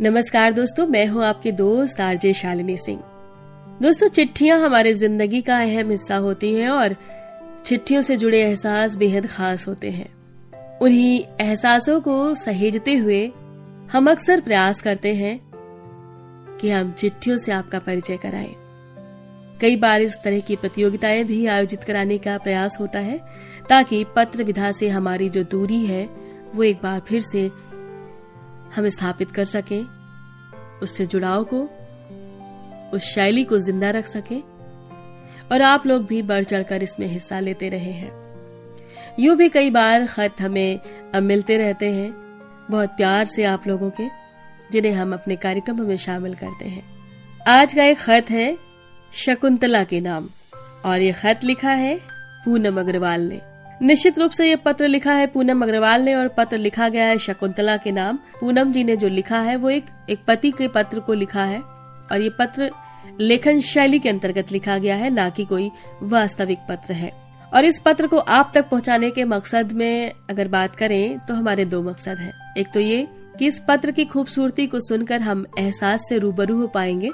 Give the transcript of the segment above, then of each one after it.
नमस्कार दोस्तों, मैं हूँ आपके दोस्त आरजे शालिनी सिंह। दोस्तों, चिट्ठियाँ हमारे ज़िंदगी का अहम हिस्सा होती हैं और चिट्ठियों से जुड़े एहसास बेहद खास होते हैं। उन्हीं एहसासों को सहेजते हुए हम अक्सर प्रयास करते हैं कि हम चिट्ठियों से आपका परिचय कराएँ। कई बार इस तरह की प्रतियोगिताएँ भी आयोजित कराने का प्रयास होता है, ताकि पत्र विधा से हमारी जो दूरी है, वो एक बार फिर से हम स्थापित कर सकें, उससे जुड़ाव को, उस शैली को ज़िंदा रख सकें, और आप लोग भी बढ़ चढ़कर इसमें हिस्सा लेते रहे हैं। यूँ भी कई बार खत हमें मिलते रहते हैं, बहुत प्यार से आप लोगों के, जिन्हें हम अपने कार्यक्रम में शामिल करते हैं। आज का एक खत है, शकुंतला के नाम, और ये खत लिखा है पूनम अग्रवाल ने। निश्चित रूप से ये पत्र लिखा है पूनम अग्रवाल ने और पत्र लिखा गया है शकुंतला के नाम। पूनम जी ने जो लिखा है वो एक एक पति के पत्र को लिखा है और ये पत्र लेखन शैली के अंतर्गत लिखा गया है, ना कि कोई वास्तविक पत्र है। और इस पत्र को आप तक पहुँचाने के मकसद में अगर बात करें तो हमारे दो मकसद हैं। एक तो ये कि इस पत्र की खूबसूरती को सुनकर हम एहसास से रूबरू हो पाएँगे,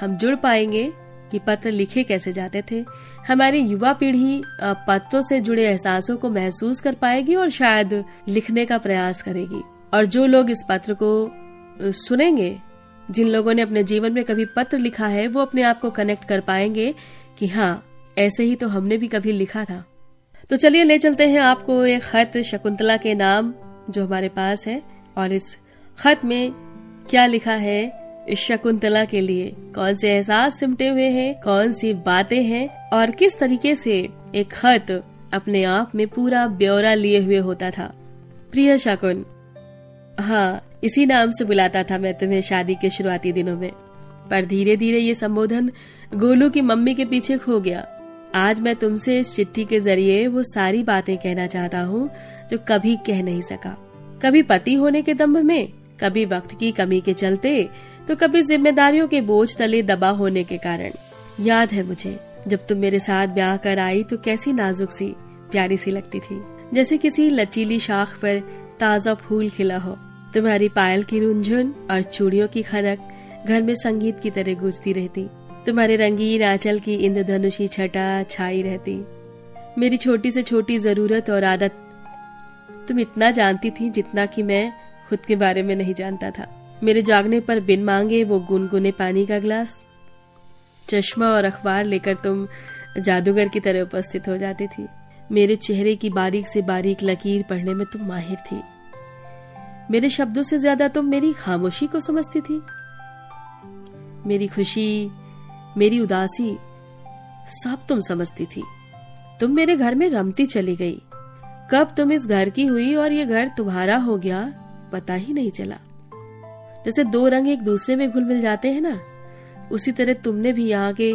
हम जुड़ पाएँगे कि पत्र लिखे कैसे जाते थे। हमारी युवा पीढ़ी पत्रों से जुड़े एहसासों को महसूस कर पाएगी और शायद लिखने का प्रयास करेगी। और जो लोग इस पत्र को सुनेंगे, जिन लोगों ने अपने जीवन में कभी पत्र लिखा है, वो अपने आप को कनेक्ट कर पाएँगे कि हाँ ऐसे ही तो हमने भी कभी लिखा था। तो चलिए ले चलते हैं आपको एक खत, शकुंतला के नाम, जो हमारे पास है। और इस खत में क्या लिखा है शकुंतला के लिए कौन से एहसास सिमटे हुए हैं, कौन सी बातें हैं और किस तरीके से एक खत अपने आप में पूरा ब्यौरा लिए हुए होता था। प्रिय शकुन हाँ इसी नाम से बुलाता था मैं तुम्हें शादी के शुरुआती दिनों में। पर धीरे धीरे ये संबोधन गोलू की मम्मी के पीछे खो गया। आज मैं तुमसे इस चिट्ठी के ज़रिए वो सारी बातें कहना चाहता हूँ जो कभी कह नहीं सका। कभी पति होने के दम्भ में, कभी वक्त की कमी के चलते तो कभी जिम्मेदारियों के बोझ तले दबा होने के कारण। याद है मुझे, जब तुम मेरे साथ ब्याह कर आई तो कैसी नाजुक सी, प्यारी सी लगती थी। जैसे किसी लचीली शाख पर ताज़ा फूल खिला हो। तुम्हारी पायल की रुंझुन और चूड़ियों की खनक घर में संगीत की तरह गूंजती रहती। तुम्हारे रंगीन आंचल की इंद्रधनुषी छटा छाई रहती। मेरी छोटी से छोटी ज़रूरत और आदत तुम इतना जानती थी जितना कि मैं खुद के बारे में नहीं जानता था। मेरे जागने पर बिन मांगे वो गुनगुने पानी का गिलास। चश्मा और अखबार लेकर तुम जादूगर की तरह उपस्थित हो जाती थी। मेरे चेहरे की बारीक से बारीक लकीर पढ़ने में तुम माहिर थी। मेरे शब्दों से ज़्यादा तुम मेरी खामोशी को समझती थी। मेरी खुशी, मेरी उदासी सब तुम समझती थी। तुम मेरे घर में रमती चली गई। कब तुम इस घर की हुई और ये घर तुम्हारा हो गया, पता ही नहीं चला। जैसे दो रंग एक दूसरे में घुल मिल जाते हैं ना? उसी तरह तुमने भी यहाँ के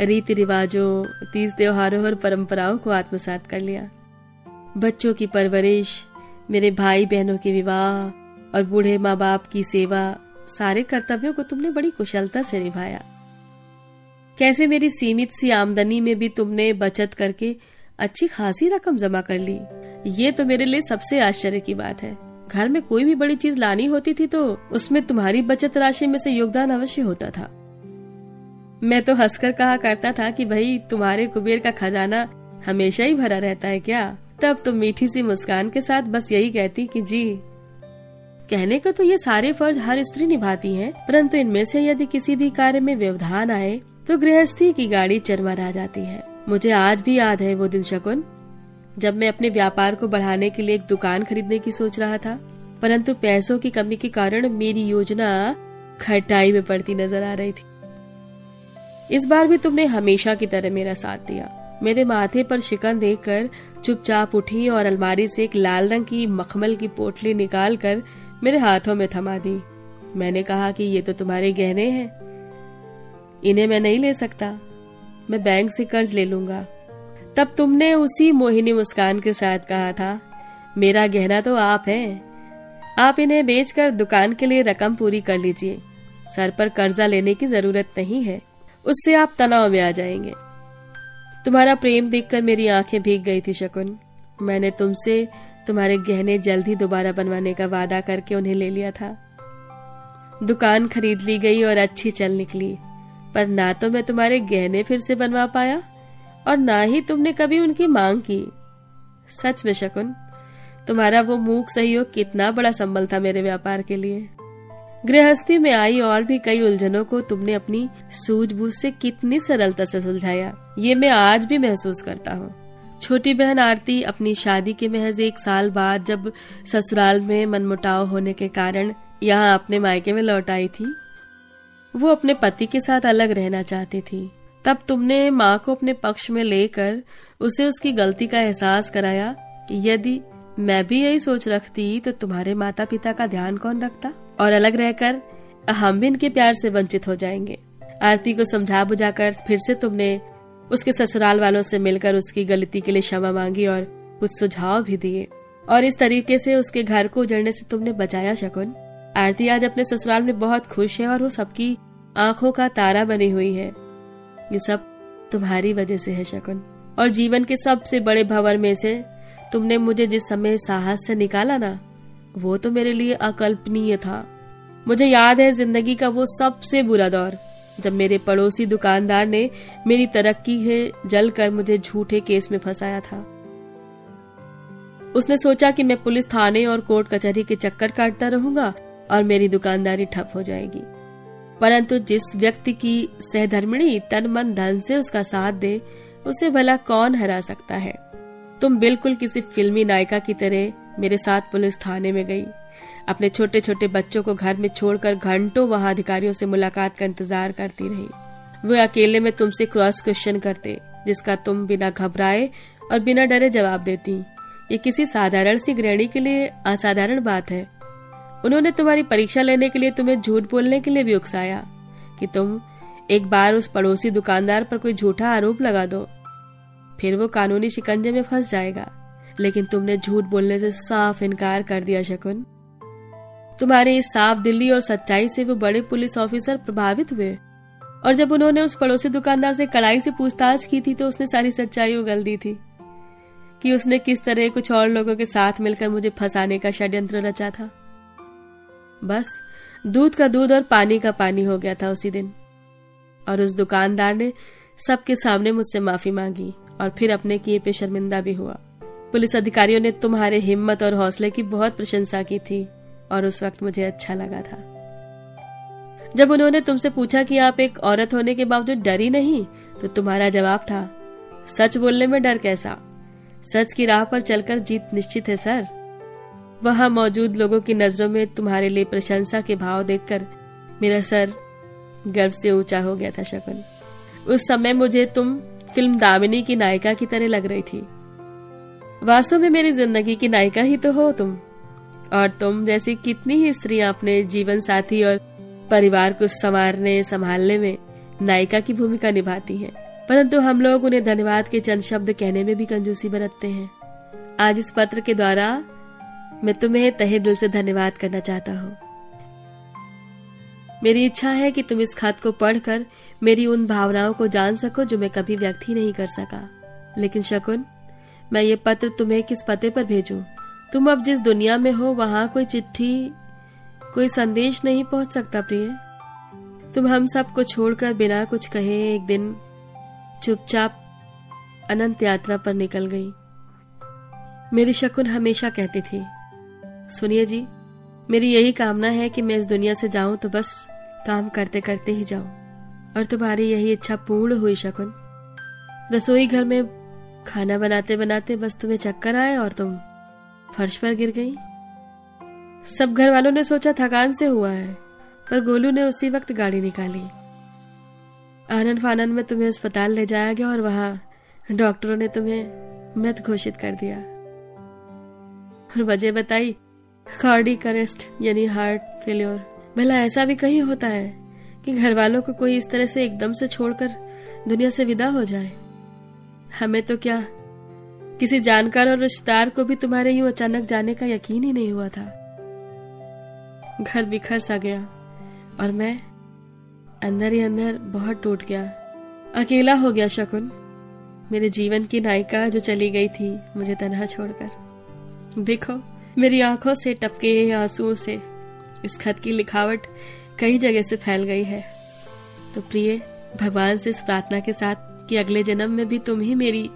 रीति रिवाजों, तीज त्योहारों और परंपराओं को आत्मसात कर लिया। बच्चों की परवरिश, मेरे भाई बहनों के विवाह और बूढ़े माँ बाप की सेवा, सारे कर्तव्यों को तुमने बड़ी कुशलता से निभाया। कैसे मेरी सीमित सी आमदनी में भी तुमने बचत करके अच्छी खासी रकम जमा कर ली? ये तो मेरे लिए सबसे आश्चर्य की बात है। घर में कोई भी बड़ी चीज़ लानी होती थी तो उसमें तुम्हारी बचत राशि में से योगदान अवश्य होता था। मैं तो हंसकर कहा करता था कि भाई, तुम्हारे कुबेर का खजाना हमेशा ही भरा रहता है क्या? तब तुम मीठी सी मुस्कान के साथ बस यही कहती कि जी, कहने को तो ये सारे फ़र्ज़ हर स्त्री निभाती है, परंतु इनमें से यदि किसी भी कार्य में व्यवधान आए तो गृहस्थी की गाड़ी चरमरा जाती है। मुझे आज भी याद है वो दिन शकुन। जब मैं अपने व्यापार को बढ़ाने के लिए एक दुकान खरीदने की सोच रहा था, परंतु पैसों की कमी के कारण मेरी योजना खटाई में पड़ती नज़र आ रही थी। इस बार भी तुमने हमेशा की तरह मेरा साथ दिया। मेरे माथे पर शिकन देखकर चुपचाप उठी और अलमारी से एक लाल रंग की मखमल की पोटली निकाल कर मेरे हाथों में थमा दी। मैंने कहा कि ये तो तुम्हारे गहने हैं। इन्हें मैं नहीं ले सकता। मैं बैंक से कर्ज ले लूँगा। तब तुमने उसी मोहिनी मुस्कान के साथ कहा था, मेरा गहना तो आप है। आप इन्हें बेचकर दुकान के लिए रकम पूरी कर लीजिए। सर पर कर्जा लेने की ज़रूरत नहीं है। उससे आप तनाव में आ जाएँगे। तुम्हारा प्रेम देखकर मेरी आँखें भीग गई थी, शकुन। मैंने तुमसे तुम्हारे गहने जल्द ही दोबारा बनवाने का वादा करके उन्हें ले लिया था। दुकान खरीद ली गई और अच्छी चल निकली। पर ना तो मैं तुम्हारे गहने फिर से बनवा पाया। और ना ही तुमने कभी उनकी मांग की। सच में शकुन, तुम्हारा वो मूक सहयोग कितना बड़ा संबल था मेरे व्यापार के लिए। गृहस्थी में आई और भी कई उलझनों को तुमने अपनी सूझबूझ से कितनी सरलता से सुलझाया, ये मैं आज भी महसूस करता हूँ। छोटी बहन आरती अपनी शादी के महज एक साल बाद जब ससुराल में मनमुटाव होने के कारण यहाँ अपने मायके में लौट आई थी, वो अपने पति के साथ अलग रहना चाहती थी। तब तुमने माँ को अपने पक्ष में लेकर उसे उसकी गलती का एहसास कराया कि यदि मैं भी यही सोच रखती तो तुम्हारे माता पिता का ध्यान कौन रखता? और अलग रहकर, हम भी इनके प्यार से वंचित हो जाएँगे। आरती को समझा बुझाकर फिर से तुमने उसके ससुराल वालों से मिलकर उसकी गलती के लिए क्षमा मांगी और कुछ सुझाव भी दिए। और इस तरीके से उसके घर को उजड़ने से तुमने बचाया, शकुन। आरती आज अपने ससुराल में बहुत खुश है और वो सबकी आँखों का तारा बनी हुई है। ये सब तुम्हारी वजह से है, शकुन। और जीवन के सबसे बड़े भवर में से तुमने मुझे जिस समय साहस से निकाला ना, वो तो मेरे लिए अकल्पनीय था। मुझे याद है ज़िंदगी का वो सबसे बुरा दौर, जब मेरे पड़ोसी दुकानदार ने मेरी तरक्की है जल कर मुझे झूठे केस में फंसाया था। उसने सोचा कि मैं पुलिस थाने और कोर्ट कचहरी के चक्कर काटता रहूँगा और मेरी दुकानदारी ठप हो जाएगी। परंतु जिस व्यक्ति की सहधर्मिणी तन मन धन से उसका साथ दे, उसे भला कौन हरा सकता है? तुम बिल्कुल किसी फिल्मी नायिका की तरह मेरे साथ पुलिस थाने में गई। अपने छोटे छोटे बच्चों को घर में छोड़कर घंटों वहाँ अधिकारियों से मुलाकात का इंतज़ार करती रही। वे अकेले में तुमसे क्रॉस क्वेश्चन करते, जिसका तुम बिना घबराए और बिना डरे जवाब देती। ये किसी साधारण सी गृहिणी के लिए असाधारण बात है। उन्होंने तुम्हारी परीक्षा लेने के लिए तुम्हें झूठ बोलने के लिए भी उकसाया कि तुम एक बार उस पड़ोसी दुकानदार पर कोई झूठा आरोप लगा दो, फिर वो कानूनी शिकंजे में फंस जाएगा। लेकिन तुमने झूठ बोलने से साफ़ इनकार कर दिया, शकुन। तुम्हारी इस साफ़ दिल्ली और सच्चाई से वो बड़े पुलिस ऑफिसर प्रभावित हुए। और जब उन्होंने उस पड़ोसी दुकानदार से कड़ाई से पूछताछ की थी तो उसने सारी सच्चाई उगल दी थी कि उसने किस तरह कुछ और लोगों के साथ मिलकर मुझे फंसाने का षड्यंत्र रचा था। बस, दूध का दूध और पानी का पानी हो गया था उसी दिन। और उस दुकानदार ने सबके सामने मुझसे माफ़ी मांगी और फिर अपने किए पे शर्मिंदा भी हुआ। पुलिस अधिकारियों ने तुम्हारे हिम्मत और हौसले की बहुत प्रशंसा की थी और उस वक्त मुझे अच्छा लगा था। जब उन्होंने तुमसे पूछा कि आप एक औरत होने के बावजूद डरी नहीं तो तुम्हारा जवाब था, सच बोलने में डर कैसा? सच की राह पर चलकर जीत निश्चित है, सर। वहाँ मौजूद लोगों की नज़रों में तुम्हारे लिए प्रशंसा के भाव देखकर मेरा सर गर्व से ऊँचा हो गया था, शकुन। उस समय मुझे तुम फ़िल्म दामिनी की नायिका की तरह लग रही थी। वास्तव में मेरी ज़िंदगी की नायिका ही तो हो तुम। और तुम जैसी कितनी ही स्त्रियाँ अपने जीवन साथी और परिवार को संवारने, संभालने में नायिका की भूमिका निभाती हैं। परंतु हम लोग उन्हें धन्यवाद के चंद शब्द कहने में भी कंजूसी बरतते हैं। आज इस पत्र के द्वारा मैं तुम्हें तहे दिल से धन्यवाद करना चाहता हूँ। मेरी इच्छा है कि तुम इस खत को पढ़कर मेरी उन भावनाओं को जान सको जो मैं कभी व्यक्त ही नहीं कर सका। लेकिन शकुन, मैं ये पत्र तुम्हें किस पते पर भेजूं? तुम अब जिस दुनिया में हो, वहाँ कोई चिट्ठी, कोई संदेश नहीं पहुँच सकता प्रिय। तुम हम सबको छोड़कर बिना कुछ कहे एक दिन चुपचाप अनंत यात्रा पर निकल गई। मेरी शकुन हमेशा कहती थी सुनिए जी, मेरी यही कामना है कि मैं इस दुनिया से जाऊँ तो बस काम करते करते ही जाऊँ, और तुम्हारी यही इच्छा पूर्ण हुई शकुन। रसोई घर में खाना बनाते बनाते बस तुम्हें चक्कर आए और तुम फर्श पर गिर गई। सब घर वालों ने सोचा थकान से हुआ है, पर गोलू ने उसी वक्त गाड़ी निकाली। आनंद फानंद में तुम्हें अस्पताल ले जाया गया और वहाँ डॉक्टरों ने तुम्हें मृत घोषित कर दिया। और वजह बताई कार्डिक अरेस्ट यानी हार्ट फेल्योर भला ऐसा भी कहीं होता है कि घर वालों को कोई इस तरह से एकदम से छोड़कर दुनिया से विदा हो जाए? हमें तो क्या? किसी जानकार और रिश्तेदार को भी तुम्हारे यूँ अचानक जाने का यकीन ही नहीं हुआ था। घर बिखर सा गया और मैं अंदर ही अंदर बहुत टूट गया। अकेला हो गया शकुन। मेरे जीवन की नायिका जो चली गई थी मुझे तनहा छोड़कर। देखो मेरी आँखों से टपके आंसुओं से इस खत की लिखावट कई जगह से फैल गई है। तो प्रिय, भगवान से इस प्रार्थना के साथ कि अगले जन्म में भी तुम ही मेरी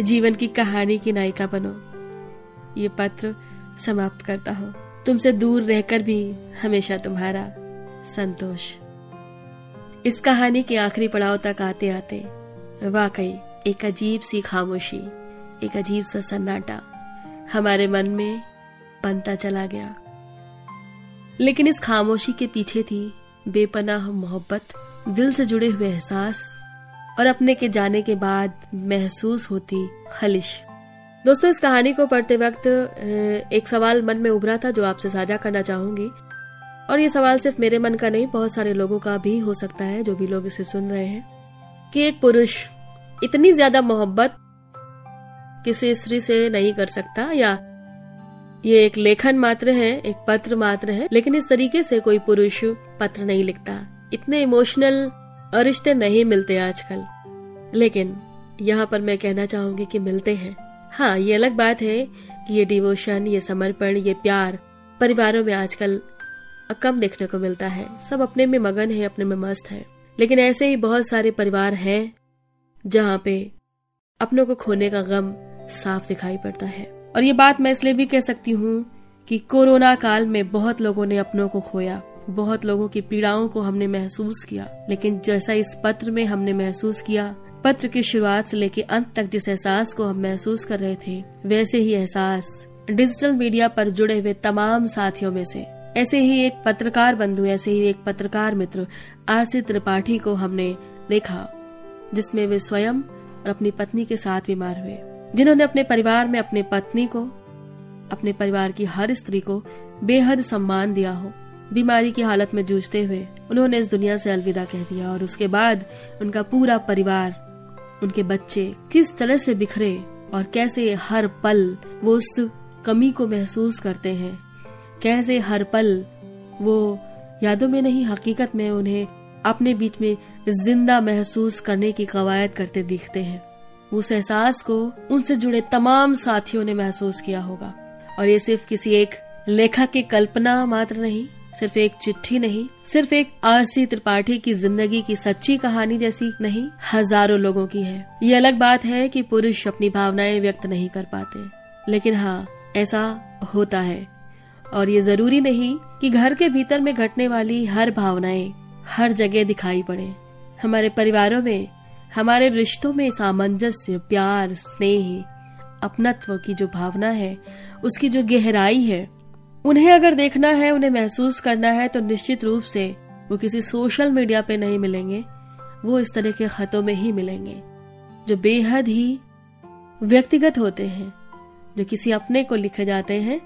जीवन की कहानी की नायिका बनो। ये पत्र समाप्त करता हूँ। तुमसे दूर रहकर भी हमेशा तुम्हारा संतोष। इस कहानी के आखिरी पड़ाव तक आते आते वाकई एक अजीब सी खामोशी, एक अजीब सा सन्नाटा हमारे मन में बनता चला गया। लेकिन इस खामोशी के पीछे थी बेपनाह मोहब्बत, दिल से जुड़े हुए एहसास और अपने के जाने के बाद महसूस होती खलिश। दोस्तों, इस कहानी को पढ़ते वक्त एक सवाल मन में उभरा था जो आपसे साझा करना चाहूँगी। और ये सवाल सिर्फ़ मेरे मन का नहीं, बहुत सारे लोगों का भी हो सकता है, जो भी लोग इसे सुन रहे हैं, कि एक पुरुष इतनी ज़्यादा मोहब्बत किसी स्त्री से नहीं कर सकता या ये एक लेखन मात्र है, एक पत्र मात्र है, लेकिन इस तरीके से कोई पुरुष पत्र नहीं लिखता। इतने इमोशनल रिश्ते नहीं मिलते आजकल। लेकिन यहाँ पर मैं कहना चाहूँगी कि मिलते हैं। हाँ ये अलग बात है कि ये डिवोशन ये समर्पण, ये प्यार परिवारों में आजकल कम देखने को मिलता है। सब अपने में मगन है, अपने में मस्त है। लेकिन ऐसे ही बहुत सारे परिवार हैं जहाँ पे अपनों को खोने का गम साफ़ दिखाई पड़ता है। और ये बात मैं इसलिए भी कह सकती हूँ कि कोरोना काल में बहुत लोगों ने अपनों को खोया, बहुत लोगों की पीड़ाओं को हमने महसूस किया, लेकिन जैसा इस पत्र में हमने महसूस किया, पत्र की शुरुआत से लेकर अंत तक जिस एहसास को हम महसूस कर रहे थे, वैसे ही एहसास डिजिटल मीडिया पर जुड़े हुए तमाम साथियों में से। ऐसे ही एक पत्रकार बंधु, ऐसे ही एक पत्रकार मित्र, आरसी त्रिपाठी को हमने देखा, जिसमें वे स्वयं और अपनी पत्नी के साथ बीमार हुए। जिन्होंने अपने परिवार में अपने पत्नी को, अपने परिवार की हर स्त्री को बेहद सम्मान दिया हो। बीमारी की हालत में जूझते हुए उन्होंने इस दुनिया से अलविदा कह दिया और उसके बाद उनका पूरा परिवार, उनके बच्चे किस तरह से बिखरे और कैसे हर पल वो उस कमी को महसूस करते हैं। कैसे हर पल वो यादों में नहीं, हकीकत में उन्हें अपने बीच में ज़िंदा महसूस करने की कवायद करते दिखते हैं। उस एहसास को उनसे जुड़े तमाम साथियों ने महसूस किया होगा। और ये सिर्फ़ किसी एक लेखक की कल्पना मात्र नहीं, सिर्फ़ एक चिट्ठी नहीं, सिर्फ़ एक आरसी त्रिपाठी की ज़िंदगी की सच्ची कहानी जैसी नहीं, हज़ारों लोगों की है। ये अलग बात है कि पुरुष अपनी भावनाएँ व्यक्त नहीं कर पाते। लेकिन हाँ ऐसा होता है। और ये ज़रूरी नहीं कि घर के भीतर में घटने वाली हर भावनाएँ हर जगह दिखाई पड़े। हमारे परिवारों में हमारे रिश्तों में सामंजस्य, प्यार, स्नेह, अपनत्व की जो भावना है, उसकी जो गहराई है, उन्हें अगर देखना है, उन्हें महसूस करना है तो निश्चित रूप से वो किसी सोशल मीडिया पे नहीं मिलेंगे, वो इस तरह के खतों में ही मिलेंगे, जो बेहद ही व्यक्तिगत होते हैं, जो किसी अपने को लिखे जाते हैं,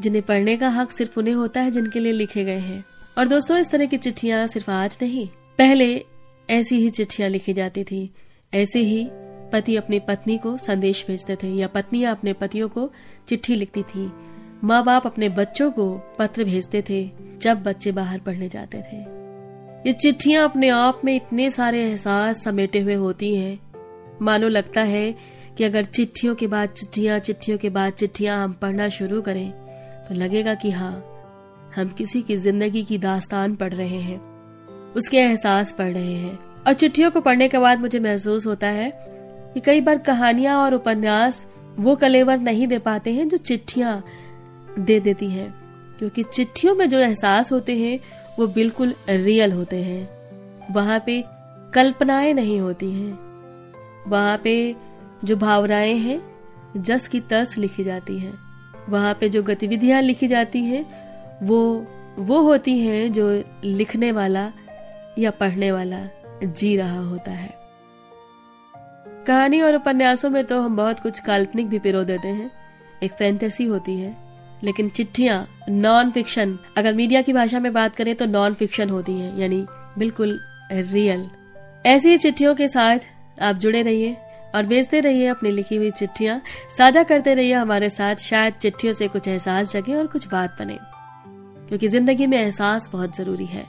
जिन्हें पढ़ने का हक सिर्फ़ उन्हें होता है, जिनके लिए लिखे गए हैं। और दोस्तों, इस तरह की चिट्ठियाँ सिर्फ़ आज नहीं, पहले ऐसी ही चिट्ठियाँ लिखी जाती थी। ऐसे ही पति अपनी पत्नी को संदेश भेजते थे या पत्नियाँ अपने पतियों को चिट्ठी लिखती थी। माँ बाप अपने बच्चों को पत्र भेजते थे जब बच्चे बाहर पढ़ने जाते थे। ये चिट्ठियाँ अपने आप में इतने सारे एहसास समेटे हुए होती हैं। मानो लगता है कि अगर चिट्ठियों के बाद चिट्ठियाँ, चिट्ठियों के बाद चिट्ठियाँ हम पढ़ना शुरू करें तो लगेगा कि हाँ हम किसी की ज़िंदगी की दास्तान पढ़ रहे हैं। उसके एहसास पढ़ रहे हैं। और चिट्ठियों को पढ़ने के बाद मुझे महसूस होता है कि कई बार कहानियाँ और उपन्यास वो कलेवर नहीं दे पाते हैं जो चिट्ठियाँ दे देती हैं। क्योंकि चिट्ठियों में जो एहसास होते हैं, वो बिल्कुल रियल होते हैं। वहाँ पे कल्पनाएँ नहीं होती हैं। वहाँ पे जो भावनाएँ हैं, जस की तस लिखी जाती हैं। वहाँ पे जो गतिविधियाँ लिखी जाती हैं, वो वो होती हैं जो लिखने वाला या पढ़ने वाला जी रहा होता है। कहानी और उपन्यासों में तो हम बहुत कुछ काल्पनिक भी पिरो देते हैं। एक फैंटेसी होती है, लेकिन चिट्ठियाँ नॉन फिक्शन अगर मीडिया की भाषा में बात करें तो नॉन फिक्शन होती है, यानी बिल्कुल रियल ऐसी चिट्ठियों के साथ आप जुड़े रहिए और भेजते रहिए अपनी लिखी हुई चिट्ठियाँ। साझा करते रहिए हमारे साथ, शायद चिट्ठियों से कुछ एहसास जगे और कुछ बात बने। क्योंकि ज़िंदगी में एहसास बहुत ज़रूरी है।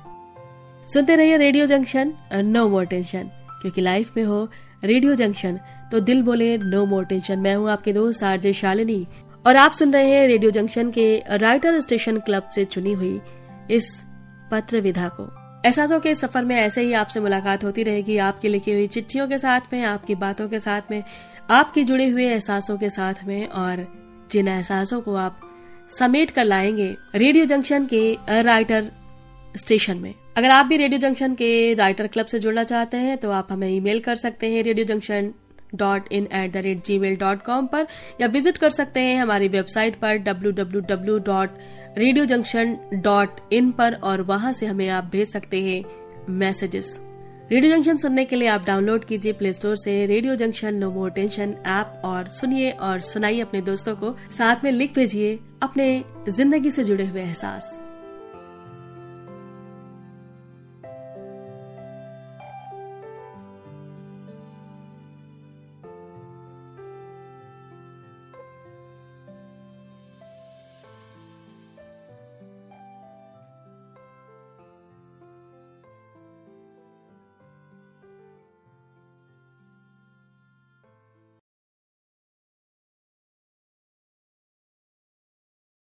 सुनते रहिए radio junction no more tension. क्योंकि लाइफ में हो रेडियो जंक्शन तो दिल बोले, नो मोर टेंशन। मैं हूँ आपके दोस्त आरजे शालिनी, और आप सुन रहे हैं रेडियो जंक्शन के राइटर स्टेशन क्लब से चुनी हुई इस पत्र विधा को। एहसासों के सफ़र में ऐसे ही आपसे मुलाकात होती रहेगी, आपकी लिखी हुई चिट्ठियों के साथ में, आपकी बातों के साथ में, आपकी जुड़े हुए एहसासों के साथ में, और जिन एहसासों को आप समेट कर लाएँगे, रेडियो जंक्शन के राइटर स्टेशन में। अगर आप भी रेडियो जंक्शन के राइटर क्लब से जुड़ना चाहते हैं तो आप हमें ईमेल कर सकते हैं radio junction dot in at the rate Gmail dot com पर, या विज़िट कर सकते हैं हमारी वेबसाइट पर W W W dot radio junction dot in पर, और वहाँ से हमें आप भेज सकते हैं मैसेजेस रेडियो जंक्शन सुनने के लिए आप डाउनलोड कीजिए प्ले स्टोर से radio junction no more tension app, और सुनिए और सुनाइए अपने दोस्तों को। साथ में लिख भेजिए अपने ज़िंदगी से जुड़े हुए एहसास।